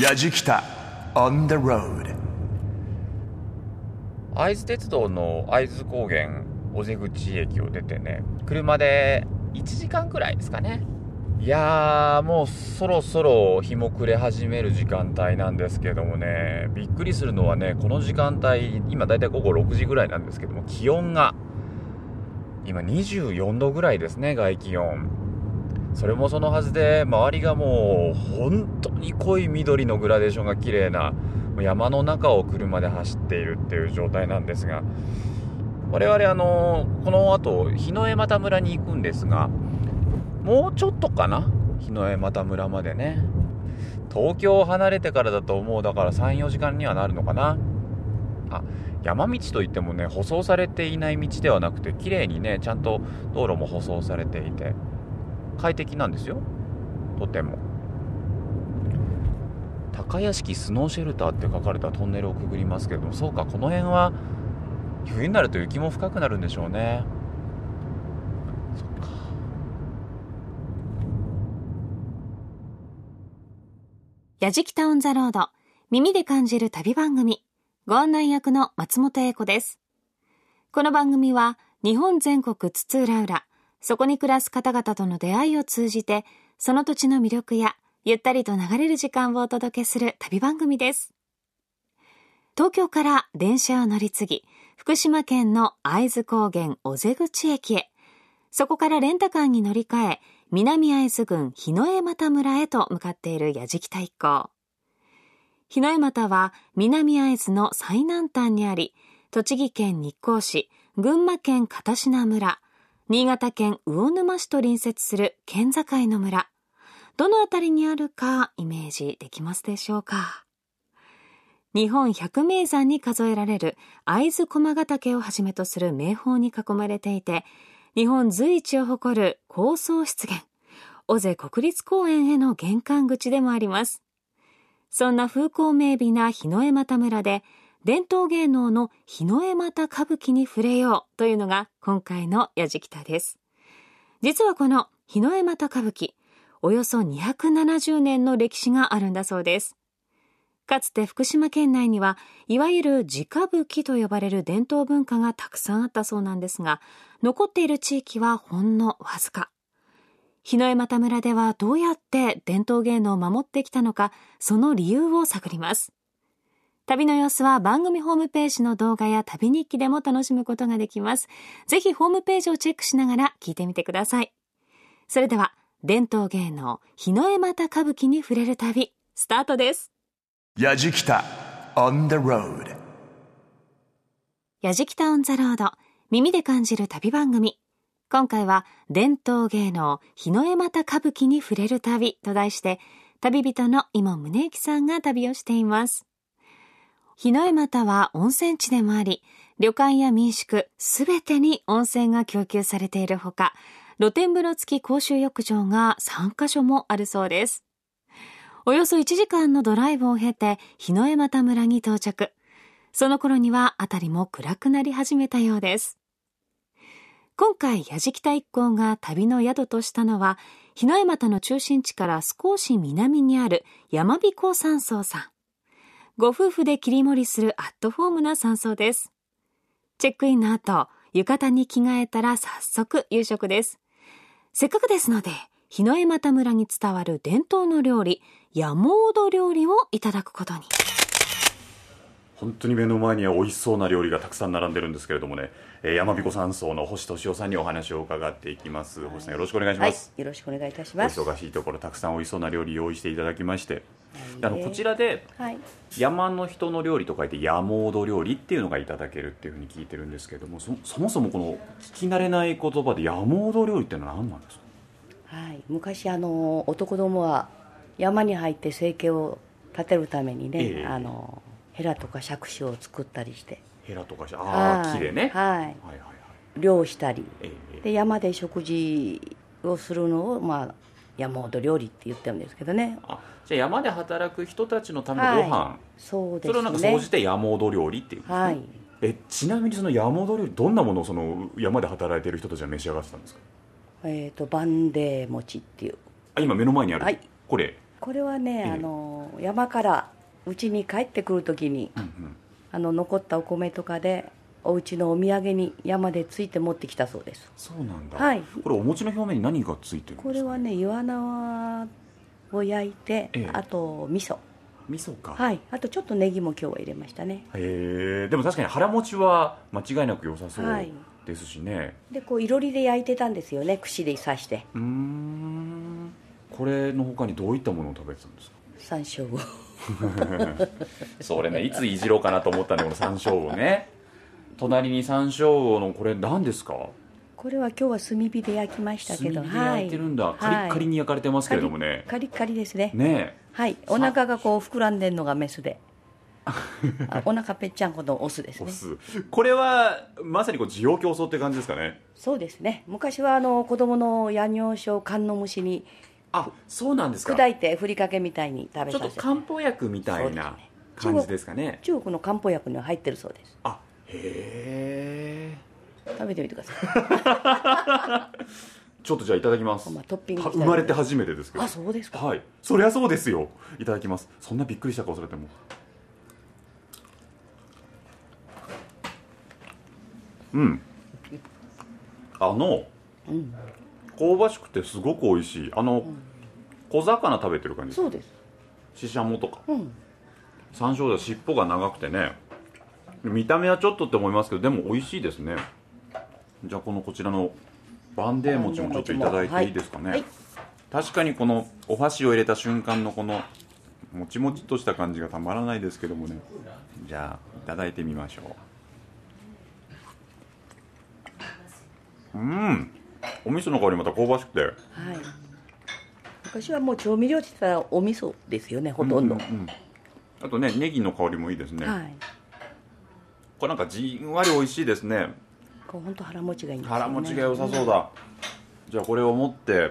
やじきた。On the road 会津鉄道の会津高原尾瀬口駅を出てね車で1時間くらいですかね。いやーもうそろそろ日も暮れ始める時間帯なんですけどもね。びっくりするのはねこの時間帯今だいたい午後6時ぐらいなんですけども気温が今24度ぐらいですね外気温。それもそのはずで周りがもう本当に濃い緑のグラデーションが綺麗な山の中を車で走っているっていう状態なんですが我々あのこの後日の江又村に行くんですがもうちょっとかな？日の江又村までね。東京を離れてからだと思うだから34時間にはなるのかな？あ山道といってもね舗装されていない道ではなくて綺麗にねちゃんと道路も舗装されていて。快適なんですよ。とても。高屋敷スノーシェルターって書かれたトンネルをくぐりますけどもそうかこの辺は冬になると雪も深くなるんでしょうね。そっか。やじきたオンザロード耳で感じる旅番組ご案内役の松本英子です。この番組は日本全国津々浦々そこに暮らす方々との出会いを通じてその土地の魅力やゆったりと流れる時間をお届けする旅番組です東京から電車を乗り継ぎ福島県の会津高原尾瀬口駅へそこからレンタカーに乗り換え南会津郡日の江又村へと向かっている矢敷太一行。日の江又は南会津の最南端にあり、栃木県日光市、群馬県片品村、新潟県魚沼市と隣接する県境の村。どのあたりにあるかイメージできますでしょうか？日本百名山に数えられる会津駒ヶ岳をはじめとする名峰に囲まれていて、日本随一を誇る高層湿原、尾瀬国立公園への玄関口でもあります。そんな風光明媚な日の江又村で、伝統芸能の日の江又歌舞伎に触れようというのが今回のやじきたです。実はこの日の江又歌舞伎、およそ270年の歴史があるんだそうです。かつて福島県内には、いわゆる直舞伎と呼ばれる伝統文化がたくさんあったそうなんですが、残っている地域はほんのわずか。日の江又村ではどうやって伝統芸能を守ってきたのか、その理由を探ります。旅の様子は番組ホームページの動画や旅日記でも楽しむことができます。ぜひホームページをチェックしながら聞いてみてください。それでは、伝統芸能、日の江又歌舞伎に触れる旅、スタートです。やじきた on the road やじきたオンザロード耳で感じる旅番組今回は伝統芸能日の絵又歌舞伎に触れる旅と題して旅人の今宗行さんが旅をしています日の絵又は温泉地でもあり旅館や民宿すべてに温泉が供給されているほか露天風呂付き公衆浴場が3カ所もあるそうですおよそ1時間のドライブを経て日の江又村に到着。その頃には辺りも暗くなり始めたようです。今回、矢敷太一行が旅の宿としたのは、日の江又の中心地から少し南にある山彦山荘さん。ご夫婦で切り盛りするアットホームな山荘です。チェックインの後、浴衣に着替えたら早速夕食です。せっかくですので、日の江又村に伝わる伝統の料理、山ド料理をいただくことに。本当に目の前には美味しそうな料理がたくさん並んでるんですけれどもね、えー、山彦山荘の星俊夫さんにお話を伺っていきます、はい、星さんよろしくお願いします、はい、よろしくお願いいたします。お忙しいところたくさん美味しそうな料理用意してい。ただきまして、あのこちらで、はい、山の人の料理と書いて山本料理っていうのがいただけるっていうふうに聞いてるんですけれどもそもそもこの聞き慣れない言葉で山本料理っていうのは何なんですか？はい、昔あの男どもは山に入って生計を立てるためにね、えー、あのヘラとか杓子を作ったりしてヘラとかああ木でね、はい、はいはいはい。漁したり、えー、で山で食事をするのを、まあ、山本料理って言ってるんですけどね。あじゃあ山で働く人たちのためのご飯、はい、そうですね。それをなんか総じて山本料理っていうんですね、はい、えちなみにその山本料理どんなものをその山で働いてる人たちは召し上がってたんですか？えっ、ー、とバンデー餅っていう。あ今目の前にある、はい、これ。これはね、あの山から家に帰ってくる時に、うんうん、あの残ったお米とかでお家のお土産に山でついて持ってきたそうです。そうなんだ、はい、これお餅の表面に何がついてるんですか？これはね岩縄を焼いて、ええ、あと味噌。味噌か。はい。あとちょっとネギも今日は入れましたね。へえ。でも確かに腹持ちは間違いなく良さそうですしね、はい、でこういろりで焼いてたんですよね。串で刺して。うん。これのほかにどういったものを食べてたんですか？山椒を それねいついじろうかなと思ったんでこの山椒をね。隣に山椒のこれ何ですか？これは今日は炭火で焼きましたけど炭火で焼いてるんだ、はい、カリッカリに焼かれてますけれどもね、カリッカリですね。ね。はい。お腹がこう膨らんでるのがメスで。お腹ぺっちゃんこのオスですね。これはまさにこう需要競争って感じですかね。そうですね。昔はあの子供の夜尿症観音虫にあそうなんですか。砕いてふりかけみたいに食べさせちょっと漢方薬みたいな感じですかね。中国の漢方薬には入ってるそうです。あへえ食べてみてください。ちょっとじゃあいただきます、まあ、トッピング生まれて初めてですけど。あそうですか。はい。そりゃそうですよ。いただきます。そんなびっくりした顔されても。うん。あの、うん、香ばしくてすごく美味しい。あの、うん、小魚食べてる感じ。そうです。ししゃもとか、うん、山椒だ尻尾が長くてね。見た目はちょっとって思いますけどでも美味しいですね。じゃあこのこちらのバンデー餅もちょっといただいていいですかね、はいはい、確かにこのお箸を入れた瞬間のこのもちもちとした感じがたまらないですけどもね。じゃあいただいてみましょう。うんお味噌の香りまた香ばしくて、はい、昔はもう調味料って言ったらお味噌ですよねほとんど、うんうんうん、あとねネギの香りもいいですね、はい。これなんかじんわり美味しいですね。これ本当腹持ちがいいんです、ね、腹持ちが良さそうだ、じゃあこれを持って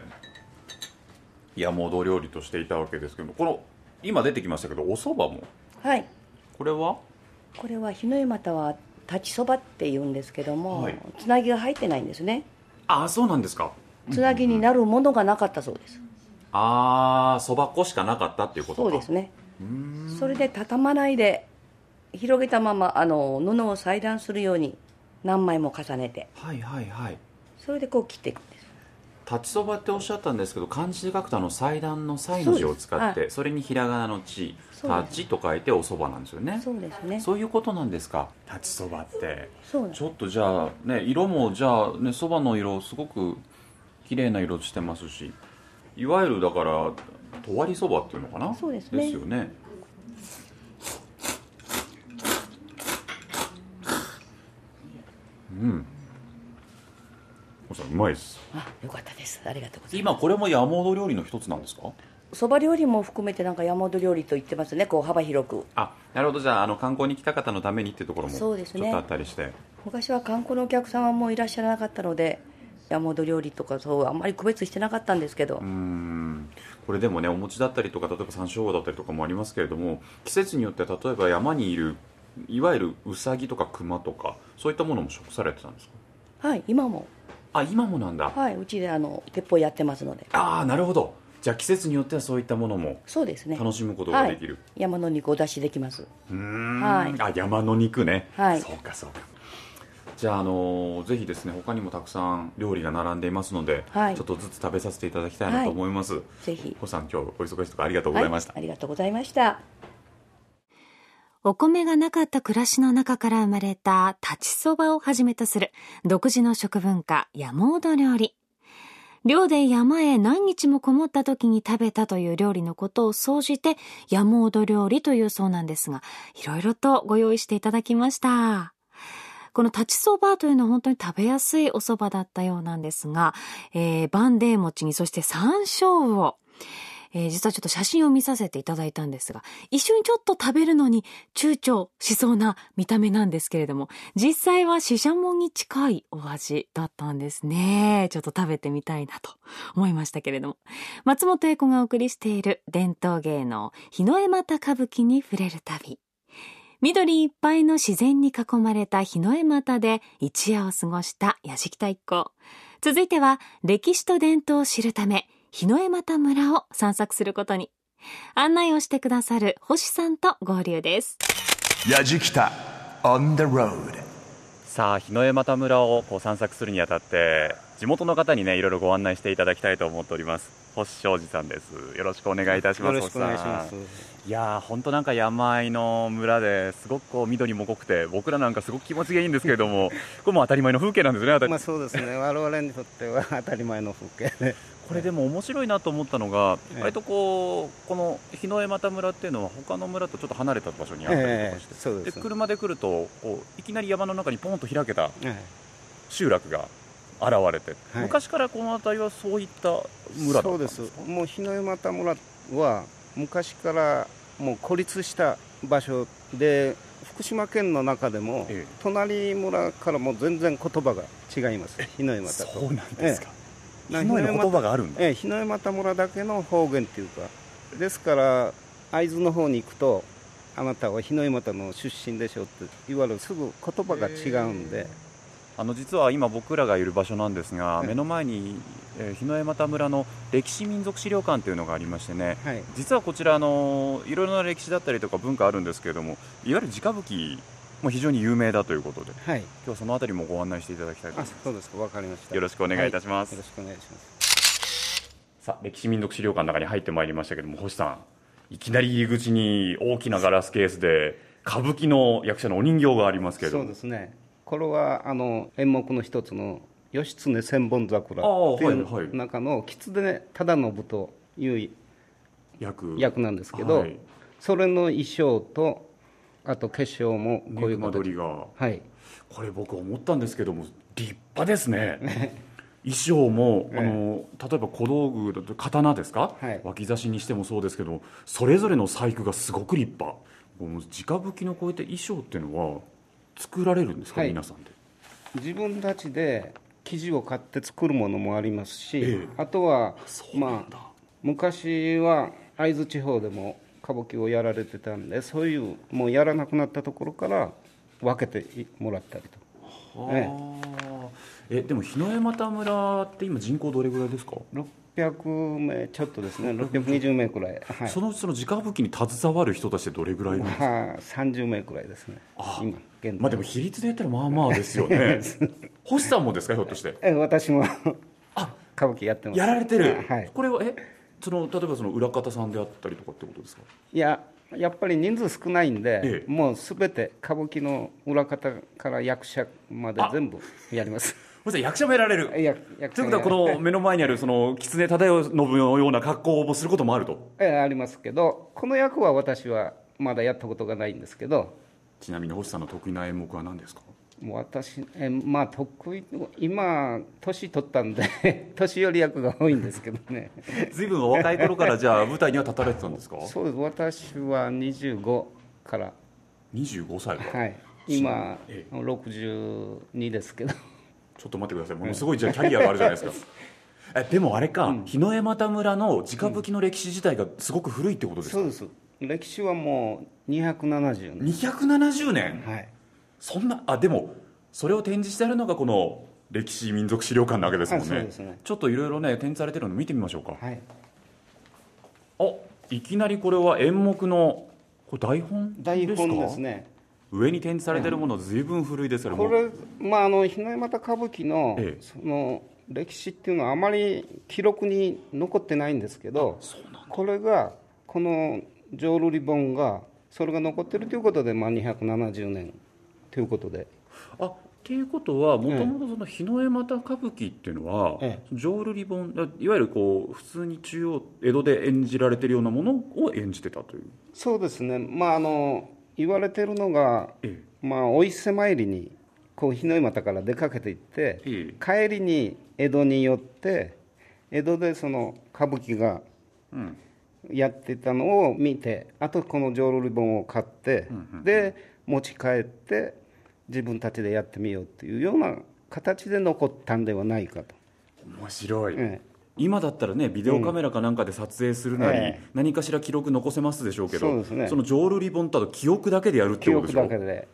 山本料理としていたわけですけどこの今出てきましたけどお蕎麦も。はい。これは？これは日の湯又は立ちそばって言うんですけども、はい、つなぎが入ってないんですねああそうなんですか。つなぎになるものがなかったそうです、ああそば粉しかなかったっていうことそうですね。それで畳まないで広げたままあの布を裁断するように何枚も重ねて。はいはいはい。それでこう切っていく立ちそばっておっしゃったんですけど漢字で書くとあの祭壇の祭の字を使ってそれにひらがなの地立ちと書いておそばなんですよね。そうですね。そういうことなんですか？立ちそばって。ちょっとじゃあね色もじゃあねそばの色すごく綺麗な色してますしいわゆるだからとわりそばっていうのかな？そうですね。ですよね。うんうまいです。あよかったです。ありがとうございます。今これも山本料理の一つなんですか？そば料理も含めてなんか山本料理と言ってますねこう幅広く。あなるほど。じゃああの観光に来た方のためにっていうところもそうですね。ちょっとあったりして。昔は観光のお客様もいらっしゃらなかったので山本料理とかそうあんまり区別してなかったんですけど。うん。これでもねお餅だったりとか例えば山椒魚だったりとかもありますけれども季節によって例えば山にいるいわゆるウサギとかクマとかそういったものも食されてたんですか？はい今もあ今もなんだ。はいうちであの鉄砲やってますので。ああなるほど。じゃあ季節によってはそういったものもそうですね。楽しむことができる、はい、山の肉を出しできます。うん。はい。あ山の肉ね。はい。そうかそうか。じゃあ、あのー、ぜひですね他にもたくさん料理が並んでいますので、はい、ちょっとずつ食べさせていただきたいなと思います、はい、ぜひ。小さん今日お忙しいところありがとうございました、ありがとうございましたお米がなかった暮らしの中から生まれた立ちそばをはじめとする独自の食文化山本料理。寮で山へ何日もこもった時に食べたという料理のことを総じて山本料理というそうなんですが、いろいろとご用意していただきました。この立ちそばというのは本当に食べやすいお蕎麦だったようなんですが、えー、バンデー餅にそして山椒を、えー、実はちょっと写真を見させていただいたんですが、一緒にちょっと食べるのに躊躇しそうな見た目なんですけれども、実際はシシャモに近いお味だったんですね。ちょっと食べてみたいなと思いましたけれども。松本英子がお送りしている伝統芸能、日の絵又歌舞伎に触れる旅。緑いっぱいの自然に囲まれた日の絵又で一夜を過ごした矢敷太一行。続いては歴史と伝統を知るため、日の絵又村を散策することに。案内をしてくださる星さんと合流です。やじきた on the road さあ日の江又村をこう散策するにあたって地元の方にねいろいろご案内していただきたいと思っております。星庄司さんです。よろしくお願いいたしますよろしくお願いします。いや本当なんか山あいの村ですごくこう緑も濃くて僕らなんかすごく気持ちがいいんですけれどもこれも当たり前の風景なんですねまあそうですね。我々にとっては当たり前の風景でこれでも面白いなと思ったのが、ええ。割とこうこの日の江又村っていうのは他の村とちょっと離れた場所にあったりとかして、です。車で来るとこういきなり山の中にポンと開けたはい集落が現れて、はい。昔からこの辺りはそういった村だったそうですんです。かもう日の山田村は昔からもう孤立した場所で福島県の中でも、ええ。隣村からも全然言葉が違います。日の山田と。そうなんですか、ええ日の江の言葉があるんだ、ええ、日の山田村だけの方言っていうか。ですから会津の方に行くとあなたは日の山田の出身でしょって言われるすぐ言葉が違うんで、あの実は今僕らがいる場所なんですが、ええ目の前に、えー日の江又村の歴史民族資料館というのがありましてね。はい、実はこちらあのいろいろな歴史だったりとか文化あるんですけれどもいわゆる直吹きも非常に有名だということではい、今日はそのあたりもご案内していただきたいとあ思います。そうです。かわかりました。よろしくお願いいたします。はよろしくお願いします。さあ歴史民族資料館の中に入ってまいりましたけども星さんいきなり入り口に大きなガラスケースで歌舞伎の役者のお人形がありますけれどそうもですね。これはあの演目の一つの義経千本桜ああっていはい。はいう中の狐忠信という役。役なんですけど、はい。それの衣装とあと化粧もこういう取りが。はい。これ僕思ったんですけども立派ですね。衣装も、ええ。あの例えば小道具だと刀ですか、はい。脇差しにしてもそうですけどそれぞれの細工がすごく立派。直吹きのこうやって衣装っていうのは作られるんですか、はい。皆さんで。自分たちで生地を買って作るものもありますし、ええ。あとはまあ昔は会津地方でも歌舞伎をやられてたんでそういうもうやらなくなったところから分けてもらったりと。ええ。えでも日の江又村って今人口どれぐらいですか、600名ちょっとですね。620名くらい。はい。そのうちその直吹きに携わる人たちってどれぐらいですか、はあ、30名くらいですね。あ今現在。まあでも比率で言ったらまあまあですよね。星さんもですかひょっとして？え私も 歌舞伎やってます。やられてる、はい。これはえ？その例えばその裏方さんであったりとかってことですか？いややっぱり人数少ないんで、ええ。もうすべて歌舞伎の裏方から役者まであ全部やります。役者もやられる。ということはこの目の前にあるその狐忠信のような格好もすることもあると？ええありますけどこの役は私はまだやったことがないんですけど。ちなみに星さんの得意な演目は何ですか？私えまあ得意今年取ったんで 年寄り役が多いんですけどね。随分お若い頃からじゃあ舞台には立たれてたんですか？そうです。私は25から。25歳か。ら、はい。今え62ですけど。ちょっと待ってください。ものすごいじゃあキャリアがあるじゃないですか。えでもあれか、日の江又村の直吹きの歴史自体がすごく古いってことですか、そうです。歴史はもう270年。270年？はいそんなあでもそれを展示してあるのがこの歴史民族資料館なわけですもんね。ね。ちょっといろいろね展示されてるの見てみましょうか、はい。あいきなりこれは演目のこれ台本ですか？台本ですね。上に展示されてるもの随分古いですからもうこれまああの日の山田歌舞伎のええ。その歴史っていうのはあまり記録に残ってないんですけどこれがこの浄瑠璃本がそれが残ってるということでまあ270年ということで。あっていうことはもともとその日の絵又歌舞伎っていうのは、え浄瑠璃本いわゆるこう普通に中央江戸で演じられてるようなものを演じてたという、そうですね。まああの言われてるのがえまあお伊勢参りにこう日の山田から出かけていって、え帰りに江戸に寄って江戸でその歌舞伎がうん。やってたのを見てあとこの浄瑠璃本を買って、で持ち帰って自分たちでやってみようっていうような形で残ったんではないかと、面白い、え今だったらねビデオカメラかなんかで撮影するなり、ええ何かしら記録残せますでしょうけどそね。の浄瑠璃本とあと記憶だけでやるって記憶ことでしょ？だけで。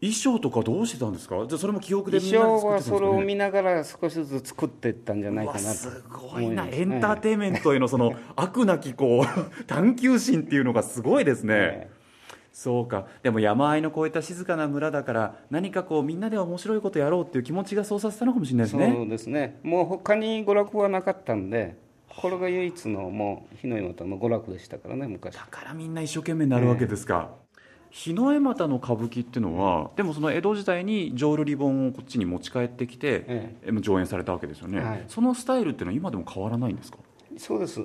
衣装とかどうしてたんですか？じゃそれも記憶で衣装はそれを見ながら少しずつ作っていったんじゃないかなとすごいな。エンターテインメントへのその悪なきこう探求心っていうのがすごいですね、そうか。でも山あいのこういった静かな村だから何かこうみんなで面白いことやろうっていう気持ちがそうさせたのかもしれないですね。そうですね。もう他に娯楽はなかったんでこれが唯一のもう日の山の娯楽でしたからね昔。だからみんな一生懸命になるわけですか、えー日の絵又の歌舞伎っていうのはでもその江戸時代に浄瑠璃本をこっちに持ち帰ってきて、ええ、上演されたわけですよね、はい、そのスタイルっていうのは今でも変わらないんですか？そうです。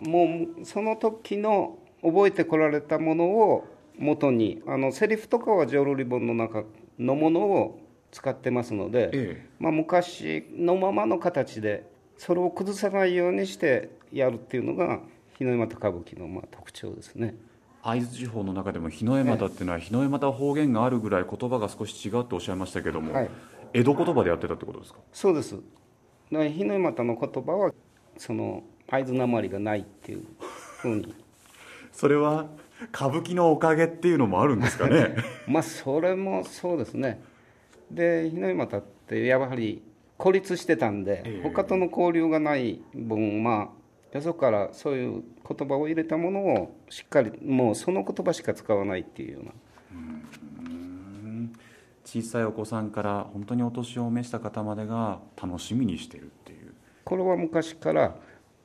もうその時の覚えてこられたものを元にあのセリフとかは浄瑠璃本の中のものを使ってますので、え、まあ、昔のままの形でそれを崩さないようにしてやるっていうのが日の絵又歌舞伎のまあ特徴ですね。会津地方の中でも日の絵又っていうのは日の絵又方言があるぐらい言葉が少し違うとおっしゃいましたけども、はい、江戸言葉でやってたってことですか？そうです。だから日の絵又の言葉はその会津なまりがないっていうふうに。それは歌舞伎のおかげっていうのもあるんですかね？まあそれもそうですね。で日の絵又ってやはり孤立してたんで、えー、他との交流がない分まあよそからそういう言葉を入れたものをしっかりもうその言葉しか使わないっていうような。小さいお子さんから本当にお年を召した方までが楽しみにしてるっていう。これは昔から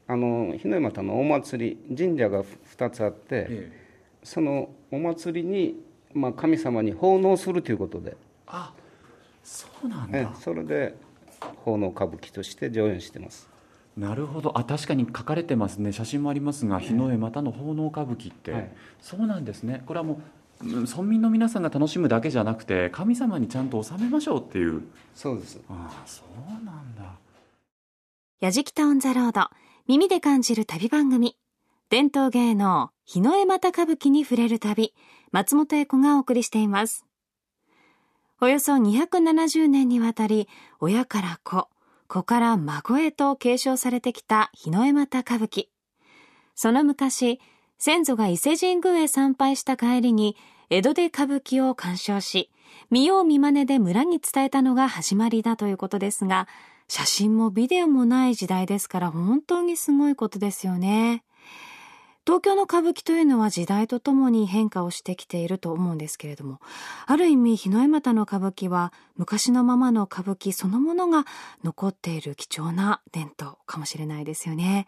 あの日の山田のお祭り神社が2つあって、ええ、そのお祭りに、まあ、神様に奉納するということで。あそうなんだ。それで奉納歌舞伎として上演してます。なるほど。あ確かに書かれてますね。写真もありますが日の絵またの奉納歌舞伎って、はい、そうなんですね。これはもう村民の皆さんが楽しむだけじゃなくて神様にちゃんと納めましょうっていう。そうです。ああそうなんだ。やじきたオンザロード耳で感じる旅番組伝統芸能日の絵又歌舞伎に触れる旅松本英子がお送りしていますおよそ270年にわたり親から子子から孫へと継承されてきた日の絵又歌舞伎。その昔、先祖が伊勢神宮へ参拝した帰りに、江戸で歌舞伎を鑑賞し、見よう見真似で村に伝えたのが始まりだということですが、写真もビデオもない時代ですから本当にすごいことですよね。東京の歌舞伎というのは時代とともに変化をしてきていると思うんですけれども、ある意味日の絵又の歌舞伎は昔のままの歌舞伎そのものが残っている貴重な伝統かもしれないですよね。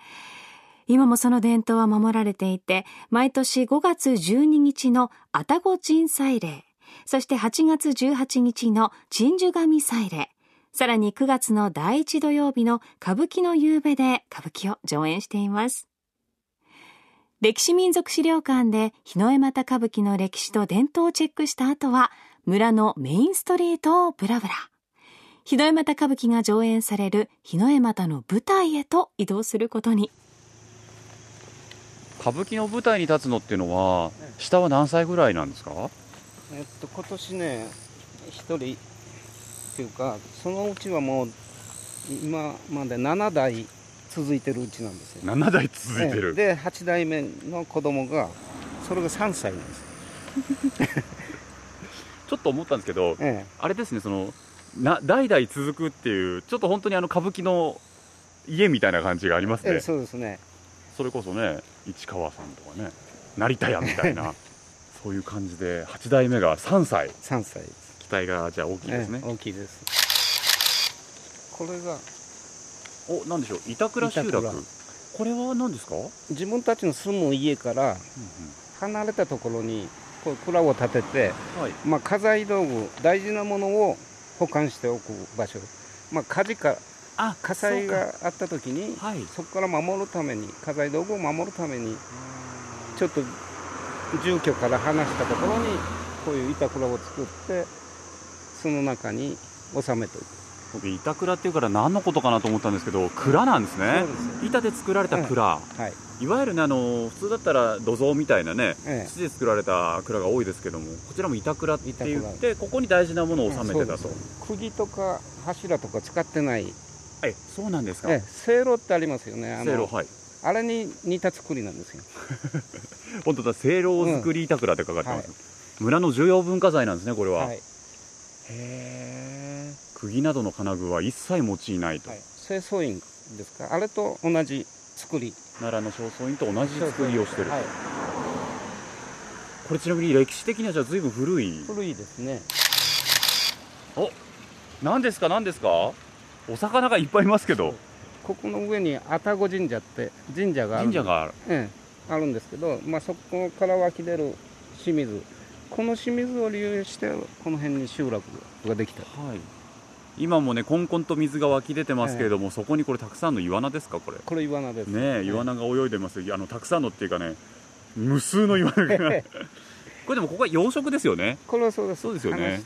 今もその伝統は守られていて、毎年5月12日の愛宕鎮祭礼、そして8月18日の鎮守神祭礼、さらに9月の第1土曜日の歌舞伎の夕べで歌舞伎を上演しています。歴史民族資料館で日の絵又歌舞伎の歴史と伝統をチェックした後は、村のメインストリートをブラブラ。日の絵又歌舞伎が上演される日の絵又の舞台へと移動することに。歌舞伎の舞台に立つのっていうのは、下は何歳ぐらいなんですか？えっと、今年ね、一人っていうか、そのうちはもう、今まで7代続いてるうちなんですよ。7代続いてる、で8代目の子供がそれが3歳なんです。ちょっと思ったんですけど、ええ、あれですねそのな代々続くっていうちょっと本当にあの歌舞伎の家みたいな感じがありますね、え、そうですね。それこそね市川さんとかね成田屋みたいな そういう感じで8代目が3歳。3歳期待がじゃあ大きいですね、大きいです。これがおなんでしょう板倉集落これは何ですか？自分たちの住む家から離れたところにこう蔵を建てて、はい、まあ、家財道具大事なものを保管しておく場所、まあ、火事か火災があった時にそ,、はい、そこから守るために家財道具を守るためにちょっと住居から離したところにこういう板倉を作ってその中に収めておく僕板倉っていうから何のことかなと思ったんですけど蔵なんですね。板で作られた蔵、はい、いわゆるねあの普通だったら土蔵みたいなね、ええ、土で作られた蔵が多いですけどもこちらも板倉って言ってここに大事なものを収めてたと、釘とか柱とか使ってない。えそうなんですか、ええ、せいろってありますよね。せいろはい。あれに似た作りなんですよ。本当だせいろ作り板倉って書かれてます、うんはい、村の重要文化財なんですねこれは、はい。へえ釘などの金具は一切用いないと、はい、清掃員ですか？あれと同じ作り。奈良の正倉院と同じ作りをしてる、はい、これちなみに歴史的にはじゃあ随分古い？古いですね。お何ですか？何ですか？お魚がいっぱいいますけど。ここの上に愛宕神社って神社がある。神社がある、ええ、あるんですけど、まあ、そこから湧き出る清水。この清水を利用してこの辺に集落ができた、はい、今もねこんこんと水が湧き出てますけれども、ええ、そこにこれたくさんのイワナですかこれ？これイワナです。ねイワナが泳いでます。あのたくさんのっていうかね無数のイワナが。これでもここは養殖ですよね？これはそうです。そうですよね。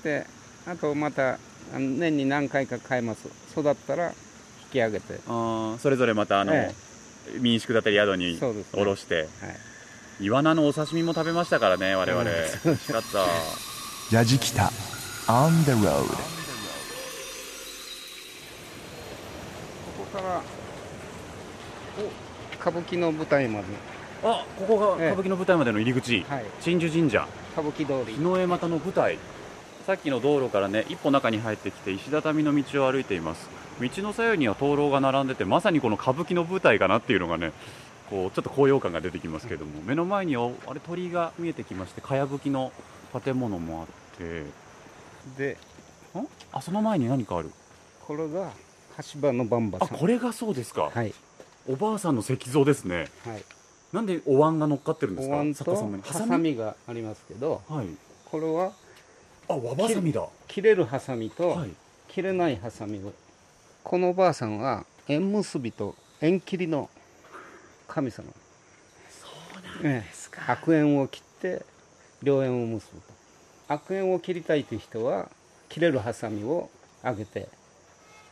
あとまた年に何回か買えます。育ったら引き上げて。あそれぞれまたあの、ええ、民宿だったり宿に下ろして、ね、はい。イワナのお刺身も食べましたからね我々、うん、美味しかった。やじきた。On the road ここから歌舞伎の舞台まで。あここが歌舞伎の舞台までの入り口、はい、鎮守神社。歌舞伎通り。日の絵又の舞台。さっきの道路からね一歩中に入ってきて石畳の道を歩いています。道の左右には灯籠が並んでてまさにこの歌舞伎の舞台かなっていうのがねこうちょっと高揚感が出てきますけども。目の前にあれ鳥居が見えてきましてかやぶきの建物もあって。であその前に何かある？これが橋場のバンバさん。あこれがそうですか。はいおばあさんの石像ですね。はい。なんでお椀が乗っかってるんですか？お椀とハサミがありますけど、はい、これはあ和ばさみだ。切れるハサミと、はい、切れないハサミをこのおばあさんは縁結びと縁切りの神様。そうなんですか、悪縁を切って良縁を結ぶと。悪縁を切りたいという人は切れるハサミをあげて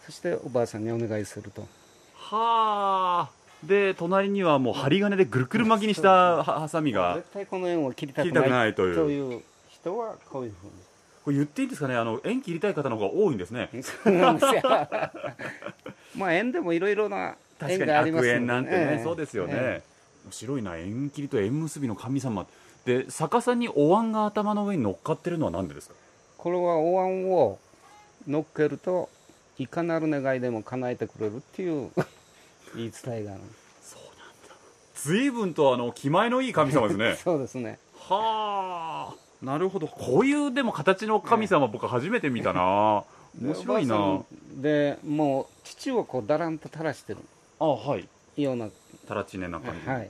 そしておばあさんにお願いするとはあ。で隣にはもう針金でぐるぐる巻きにしたハサミが。絶対この縁を切りたくないという。人はこういうふうに。これ言っていいんですかね？あの縁切りたい方の方が多いんですね。まあ縁でもいろいろな縁があります縁なんてね、えー、そうですよね、えー、面白いな縁切りと縁結びの神様。で逆さにお椀が頭の上に乗っかってるのは何でですか？これはお椀を乗っけるといかなる願いでも叶えてくれるっていう言い伝えがある。そうなんだ。随分とあの気前のいい神様ですね。そうですね。はあ。なるほど。こういうでも形の神様、僕初めて見たな。面白いな。でもう土をこうだらんと垂らしてる。あはい。ような。たらちねな感じ。はい。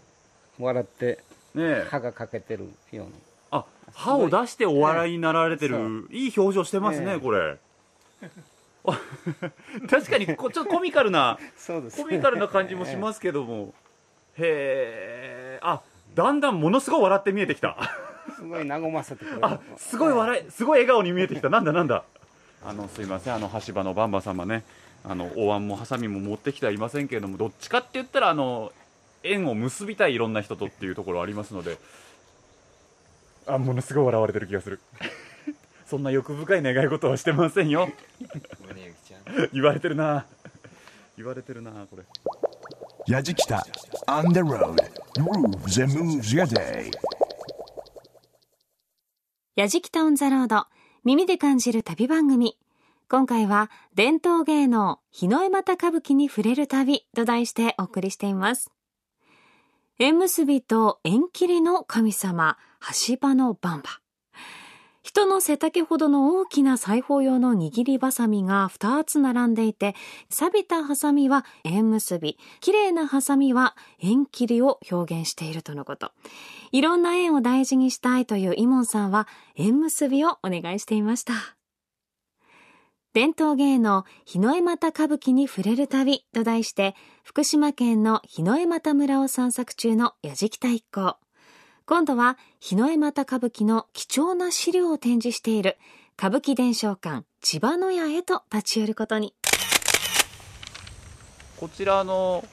笑ってね歯が欠けてるような。あ歯を出してお笑いになられてる、いい表情してますね、これ 確かにこちょっとコミカルなそうです、コミカルな感じもしますけども、へえあだんだんものすごい笑って見えてきた。すごい和ませてくれる。あすごい笑いすごい笑顔に見えてきた。なんだなんだ。あのすいません。あの橋場のバンバ様ね。あのお椀もハサミも持ってきてはいませんけれどもどっちかって言ったらあの縁を結びたいいろんな人とっていうところありますので。あものすごい笑われてる気がする。そんな欲深い願い事はしてませんよ 言われてるな。言われてるなこれ。やじきた。On the road. Grooves and moves your day. やじきたオンザロード。耳で感じる旅番組。今回は伝統芸能日の絵又歌舞伎に触れる旅と題してお送りしています。縁結びと縁切りの神様橋場のバンバ人の背丈ほどの大きな裁縫用の握りばさみが2つ並んでいて、錆びたハサミは縁結び、綺麗なハサミは縁切りを表現しているとのこと。いろんな縁を大事にしたいというイモンさんは縁結びをお願いしていました。伝統芸能日の絵又歌舞伎に触れる旅と題して、福島県の日の絵又村を散策中の矢敷太一行。今度は日の絵又歌舞伎の貴重な資料を展示している歌舞伎伝承館千葉の屋へと立ち寄ることに。こちらの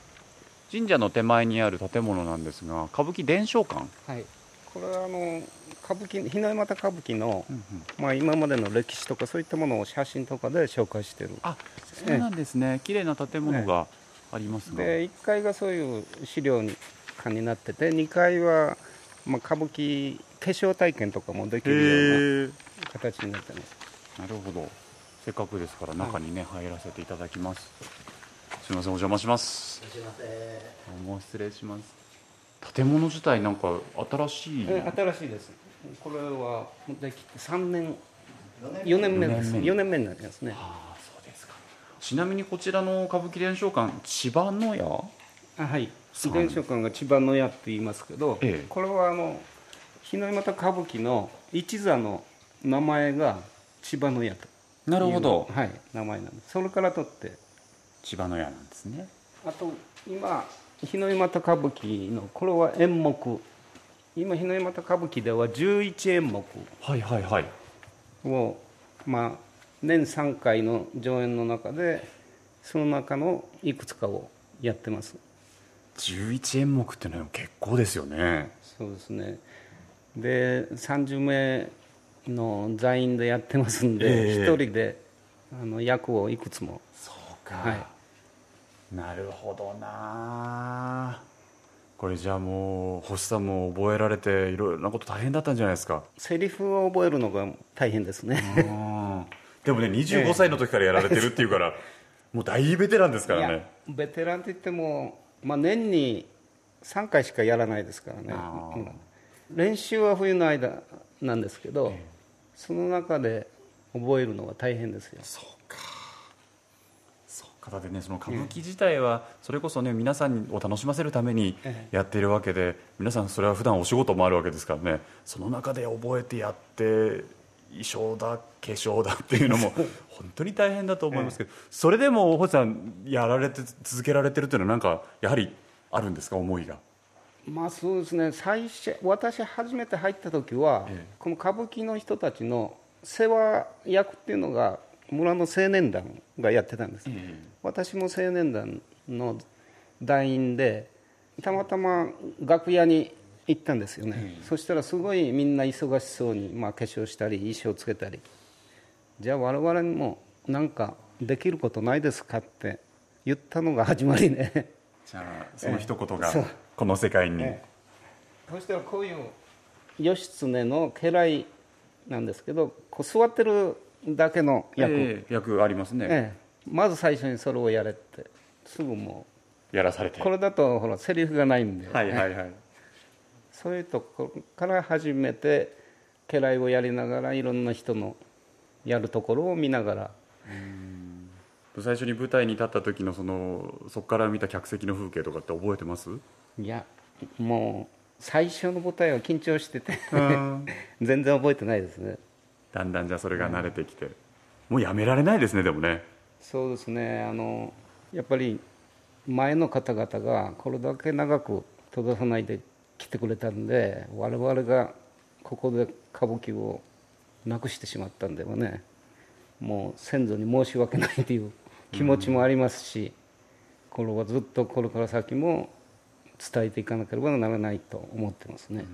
神社の手前にある建物なんですが歌舞伎伝承館？はい。これはあの歌舞伎日の絵又歌舞伎の、うんうん、まあ、今までの歴史とかそういったものを写真とかで紹介してるあそうなんですね、綺麗な建物がありますが、で1階がそういう資料館になってて2階はまあ、歌舞伎化粧体験とかもできるような形になってます。なるほど。せっかくですから中にね、はい、入らせていただきます。すみませんお邪魔します。すみませんもう失礼します。建物自体なんか新しい。新しいです。これはできて3年4年目です。4年目。になりますね。ああそうですか。ちなみにこちらの歌舞伎伝承館千葉の屋あはい伝承館が千葉の屋って言いますけど、ええ、これはあの日の又歌舞伎の一座の名前が千葉の屋となるほど。はい名前なんです。それから取って千葉の屋なんですね。あと今日の又歌舞伎のこれは演目。今日の又歌舞伎では11演目。はいはいはい。をまあ年3回の上演の中でその中のいくつかをやってます11演目っていうのは結構ですよね。そうですね。で30名の座員でやってますんで、えー、1人であの役をいくつも。そうか、はい、なるほどな。これじゃあもう星さんも覚えられていろいろなこと大変だったんじゃないですか。セリフを覚えるのが大変ですね。でもね25歳の時からやられてるっていうから、えー、もう大ベテランですからね。ベテランって言っても、まあ、年に3回しかやらないですからね、練習は冬の間なんですけど、えーその中で覚えるのが大変ですよ。そうか。そうか。だってねその歌舞伎自体はそれこそね皆さんを楽しませるためにやっているわけで皆さんそれは普段お仕事もあるわけですからね。その中で覚えてやって衣装だ化粧だっていうのも本当に大変だと思いますけど、それでも星さんやられて続けられてるっていうのはなんかやはりあるんですか思いが？まあそうですね。最初私初めて入った時は、ええ、この歌舞伎の人たちの世話役っていうのが村の青年団がやってたんです、え、私も青年団の団員でたまたま楽屋に行ったんですよね、そしたらすごいみんな忙しそうに、まあ、化粧したり衣装つけたりじゃあ我々にも何かできることないですかって言ったのが始まりね。じゃあその一言が、この世界に、ええ、そしたらこういう義経の家来なんですけどこう座ってるだけの役、えー、役ありますね、ええ、まず最初にそれをやれってすぐもう。やらされて。これだとほらセリフがないんで、はいはいはい、そういうとこから始めて家来をやりながらいろんな人のやるところを見ながら。最初に舞台に立った時のそのそこから見た客席の風景とかって覚えてます？いやもう最初の舞台は緊張してて。全然覚えてないですね。だんだんじゃそれが慣れてきて、もうやめられないですねでもね。そうですね。あのやっぱり前の方々がこれだけ長く閉ざさないで来てくれたんで我々がここで歌舞伎をなくしてしまったんではねもう先祖に申し訳ないという気持ちもありますし、これはずっとこれから先も伝えていかなければならないと思ってますね。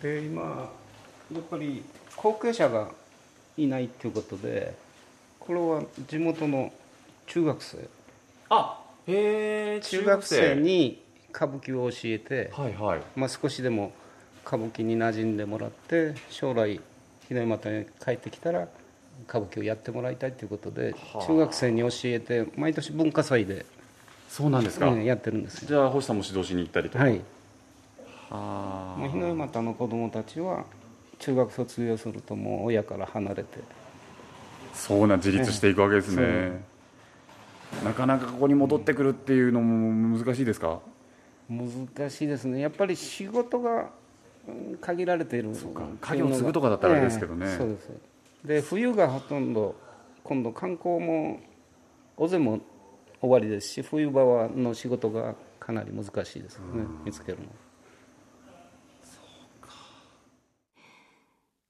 で今やっぱり後継者がいないということでこれは地元の中学生。あへえ中学生に歌舞伎を教えて、はいはい。まあ、少しでも歌舞伎に馴染んでもらって将来日の又に帰ってきたら歌舞伎をやってもらいたいということで、中学生に教えて毎年文化祭でそうなんですか、うん、やってるんですじゃあ星さんも指導しに行ったりとか。はい。あ。日の又の子供たちは中学卒業するともう親から離れて。そうな自立していくわけですね、なかなかここに戻ってくるっていうのも難しいですか？難しいですね。やっぱり仕事が限られているそうか。家業継ぐとかだったらあれですけどね、えそうです。で冬がほとんど今度観光も尾瀬も終わりですし冬場はの仕事がかなり難しいですね。見つけるの。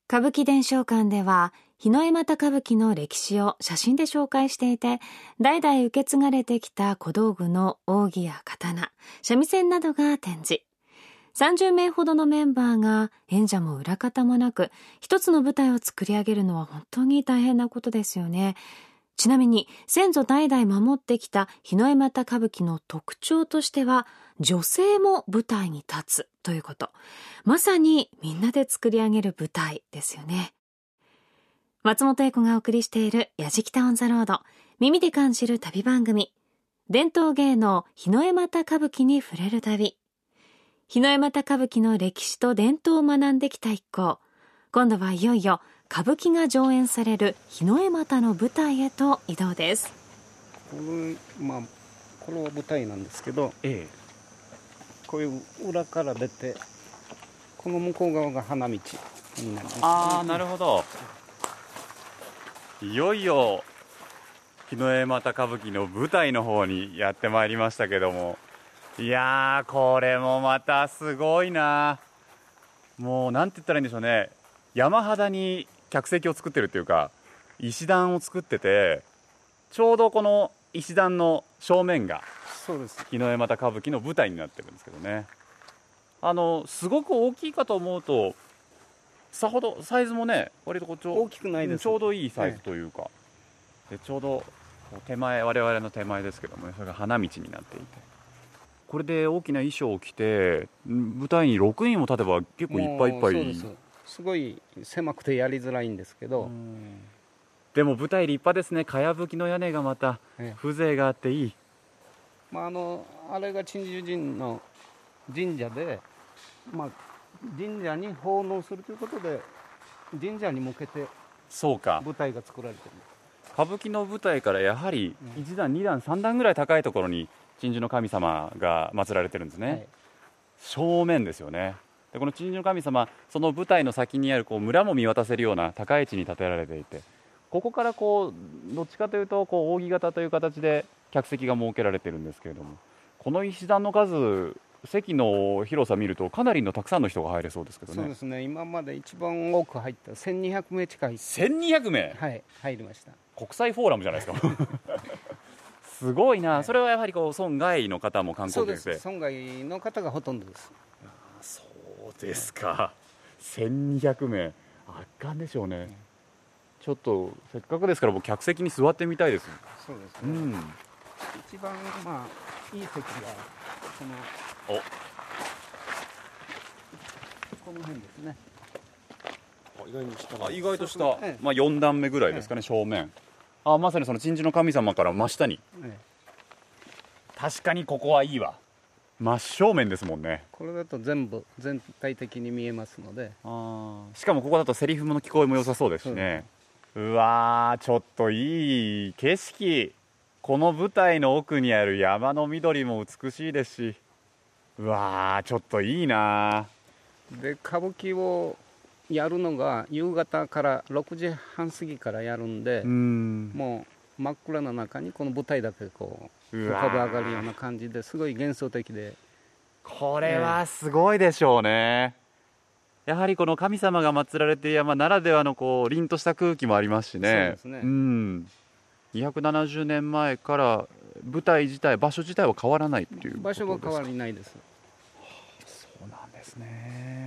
歌舞伎伝承館では日の絵又歌舞伎の歴史を写真で紹介していて代々受け継がれてきた小道具の扇や刀三味線などが展示30名ほどのメンバーが演者も裏方もなく一つの舞台を作り上げるのは本当に大変なことですよね。ちなみに先祖代々守ってきた日の絵又歌舞伎の特徴としては女性も舞台に立つということ。まさにみんなで作り上げる舞台ですよね。松本英子がお送りしているやじきたオンザロード耳で感じる旅番組。伝統芸能日の絵又歌舞伎に触れる旅。日の絵又歌舞伎の歴史と伝統を学んできた一行。今度はいよいよ歌舞伎が上演される日の絵又の舞台へと移動です。これまあこれは舞台なんですけど、ええ、こういう裏から出てこの向こう側が花道になります、ああなるほど。いよいよ日の絵又歌舞伎の舞台の方にやってまいりましたけどもいやーこれもまたすごいな。もうなんて言ったらいいんでしょうね。山肌に客席を作ってるっていうか石段を作っててちょうどこの石段の正面がそうです。日の絵又歌舞伎の舞台になってるんですけどね。あのすごく大きいかと思うとさほどサイズもね割とこうちょ大きくないです。ちょうどいいサイズというか、でちょうど手前我々の手前ですけども、ね、それが花道になっていてこれで大きな衣装を着て舞台に6人も立てば結構いっぱいいっぱい。すごい狭くてやりづらいんですけど。でも舞台立派ですね。かやぶきの屋根がまた風情があっていい、まあ、あのあれが鎮守神の神社で、まあ、神社に奉納するということで神社に向けてそうか。舞台が作られてる。歌舞伎の舞台からやはり1段、2段、3段ぐらい高いところに鎮守の神様が祀られてるんですね、はい、正面ですよね。でこの鎮守の神様その舞台の先にあるこう村も見渡せるような高い位置に建てられていてここからこうどっちかというとこう扇形という形で客席が設けられてるんですけれどもこの石段の数席の広さ見るとかなりのたくさんの人が入れそうですけどね。そうですね。今まで一番多く入った1200名近い。1200名？はい。入りました。国際フォーラムじゃないですか すごいな、はい、それはやはりこう村外の方も観光客で。村外の方がほとんどです。そうですか、はい、1200名。圧巻でしょうね、ちょっとせっかくですから僕客席に座ってみたいです。そうですね、うん、一番まあいい席がこのお。この辺ですね。意外に下意外と下、ええ、まあ、4段目ぐらいですかね、え、正面あまさにその鎮守の神様から真下に、確かにここはいいわ。真正面ですもんね。これだと全部全体的に見えますので。あしかもここだとセリフの聞こえも良さそうですしね。うわちょっといい景色。この舞台の奥にある山の緑も美しいですし。うわちょっといいなで歌舞伎をやるのが夕方から6時半過ぎからやるんでもう真っ暗な中にこの舞台だけこう浮かぶ上がるような感じですごい幻想的でこれはすごいでしょうね、やはりこの神様が祀られている山ならではのこう凛とした空気もありますしね。そうですね。うん。270年前から舞台自体場所自体は変わらないっていう場所は変わりないです。そうなんですね。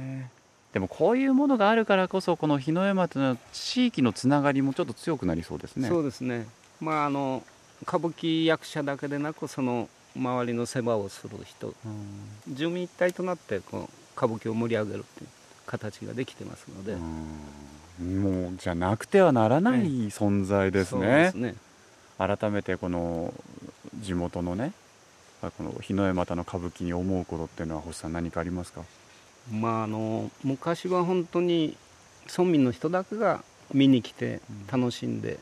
でもこういうものがあるからこそこの日の山というのは地域のつながりもちょっと強くなりそうですね。そうですね。まああの歌舞伎役者だけでなくその周りの世話をする人、住民一体となってこう歌舞伎を盛り上げるっていう形ができてますので。もうじゃなくてはならない存在ですね,、ね。改めてこの地元のねこの日の絵又の歌舞伎に思うことっていうのは星さん何かありますか？まああの昔は本当に村民の人だけが見に来て楽しんで、うん、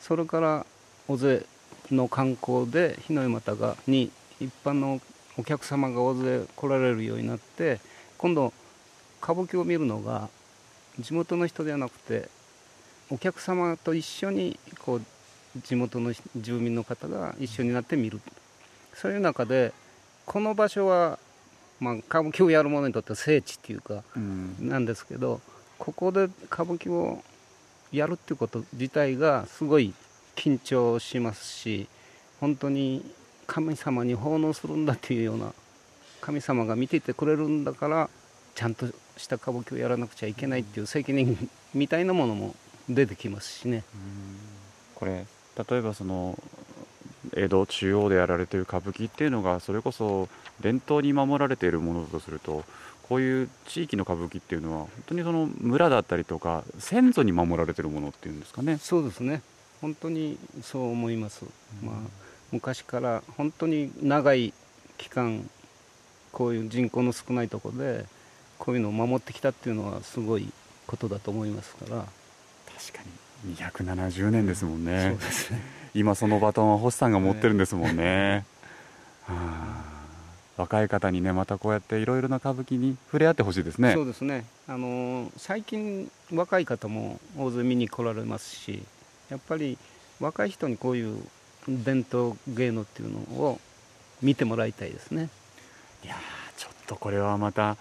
それから大勢の観光で日の絵又がに一般のお客様が大勢来られるようになって今度歌舞伎を見るのが地元の人ではなくてお客様と一緒にこう地元の住民の方が一緒になって見る。そういう中でこの場所は、まあ、歌舞伎をやる者にとって聖地っていうか、なんですけどここで歌舞伎をやるっていうこと自体がすごい緊張しますし本当に神様に奉納するんだっていうような神様が見ていてくれるんだからちゃんとした歌舞伎をやらなくちゃいけないっていう責任みたいなものも出てきますしね。これ例えばその江戸中央でやられている歌舞伎っていうのがそれこそ伝統に守られているものだとするとこういう地域の歌舞伎っていうのは本当にその村だったりとか先祖に守られてるものっていうんですかね。そうですね。本当にそう思います、うん、まあ、昔から本当に長い期間こういう人口の少ないところでこういうのを守ってきたっていうのはすごいことだと思いますから。確かに。270年ですもんね。そうですね今そのバトンは星さんが持ってるんですもんね、はあ若い方にねまたこうやっていろいろな歌舞伎に触れ合ってほしいですね。そうですね。あの最近若い方も大勢見に来られますしやっぱり若い人にこういう伝統芸能っていうのを見てもらいたいですね。いやちょっとこれはまた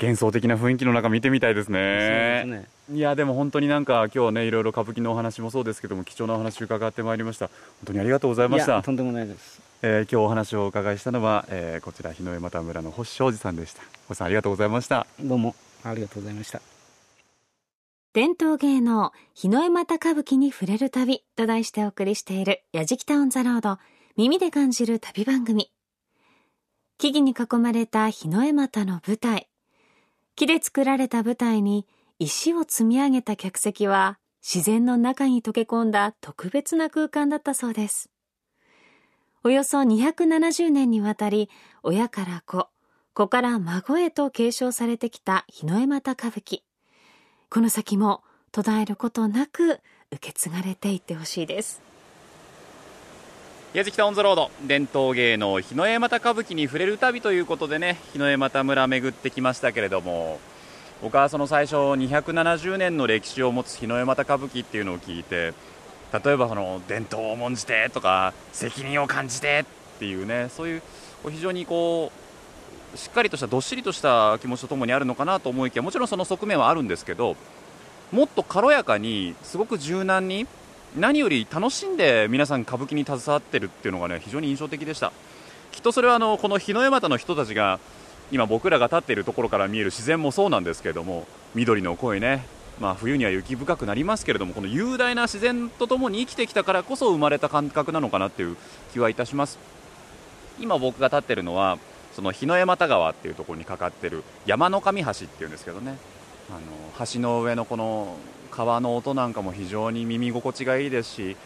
幻想的な雰囲気の中見てみたいですね。そうですね。いやでも本当になんか今日ねいろいろ歌舞伎のお話もそうですけども貴重なお話伺ってまいりました。本当にありがとうございました。とんでもないです。えー、今日お話をお伺いしたのは、えー、こちら日の江又村の星庄司さんでした。星さんありがとうございました。どうもありがとうございました。伝統芸能日の江又歌舞伎に触れる旅と題してお送りしているやじきたオンザロード耳で感じる旅番組。木々に囲まれた日の江又の舞台木で作られた舞台に石を積み上げた客席は自然の中に溶け込んだ特別な空間だったそうですおよそ270年にわたり親から子、子から孫へと継承されてきた日の絵又歌舞伎。この先も途絶えることなく受け継がれていってほしいです。矢敷タオンズロード。伝統芸能日の絵又歌舞伎に触れる旅ということでね日の絵又村巡ってきましたけれども僕はその最初270年の歴史を持つ日の絵又歌舞伎っていうのを聞いて例えばその伝統を重んじてとか責任を感じてっていうねそういう非常にこうしっかりとしたどっしりとした気持ちとともにあるのかなと思いきやもちろんその側面はあるんですけどもっと軽やかにすごく柔軟に何より楽しんで皆さん歌舞伎に携わってるっていうのがね非常に印象的でした。きっとそれはあのこの日の絵俣の人たちが今僕らが立っているところから見える自然もそうなんですけれども緑の声ね。まあ、冬には雪深くなりますけれどもこの雄大な自然とともに生きてきたからこそ生まれた感覚なのかなという気はいたします。今僕が立ってるのはその日の山田川っていうところにかかってる山の上橋っていうんですけどね。あの橋の上のこの川の音なんかも非常に耳心地がいいですし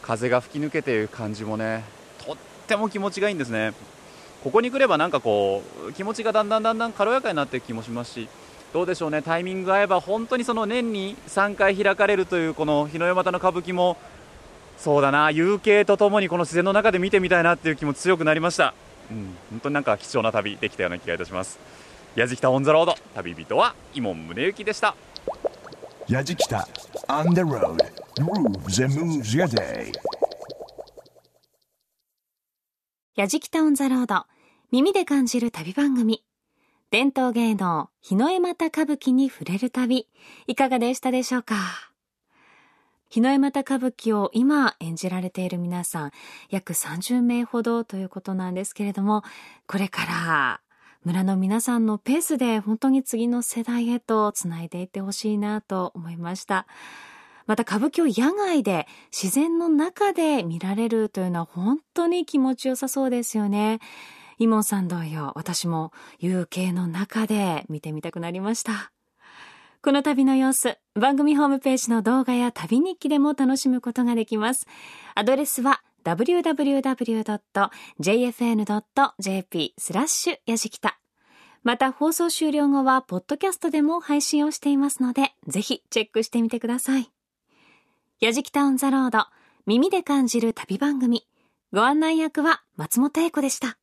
風が吹き抜けている感じもねとっても気持ちがいいんですね。ここに来ればなんかこう気持ちがだんだんだんだん軽やかになっていく気もしますしどうでしょうね。タイミングが合えば本当にその年に3回開かれるというこの日の山田の歌舞伎もそうだな。夕景とともにこの自然の中で見てみたいなっていう気も強くなりました、うん、本当になんか貴重な旅できたような気がいたします。矢敷田オンザロード。旅人は伊門宗行でした。矢敷田 On the road. Grooves and moves your day. 矢敷田オンザロード。耳で感じる旅番組。伝統芸能、日の絵又歌舞伎に触れる旅、いかがでしたでしょうか？日の絵又歌舞伎を今演じられている皆さん、約30名ほどということなんですけれども、これから村の皆さんのペースで本当に次の世代へとつないでいってほしいなと思いました。また歌舞伎を野外で自然の中で見られるというのは本当に気持ちよさそうですよね。イモンさん同様、私も夕景の中で見てみたくなりました。この旅の様子、番組ホームページの動画や旅日記でも楽しむことができます。アドレスは www.jfn.jp スラッシュやじきた。また放送終了後は、ポッドキャストでも配信をしていますので、ぜひチェックしてみてください。やじきたオンザロード、耳で感じる旅番組。ご案内役は松本英子でした。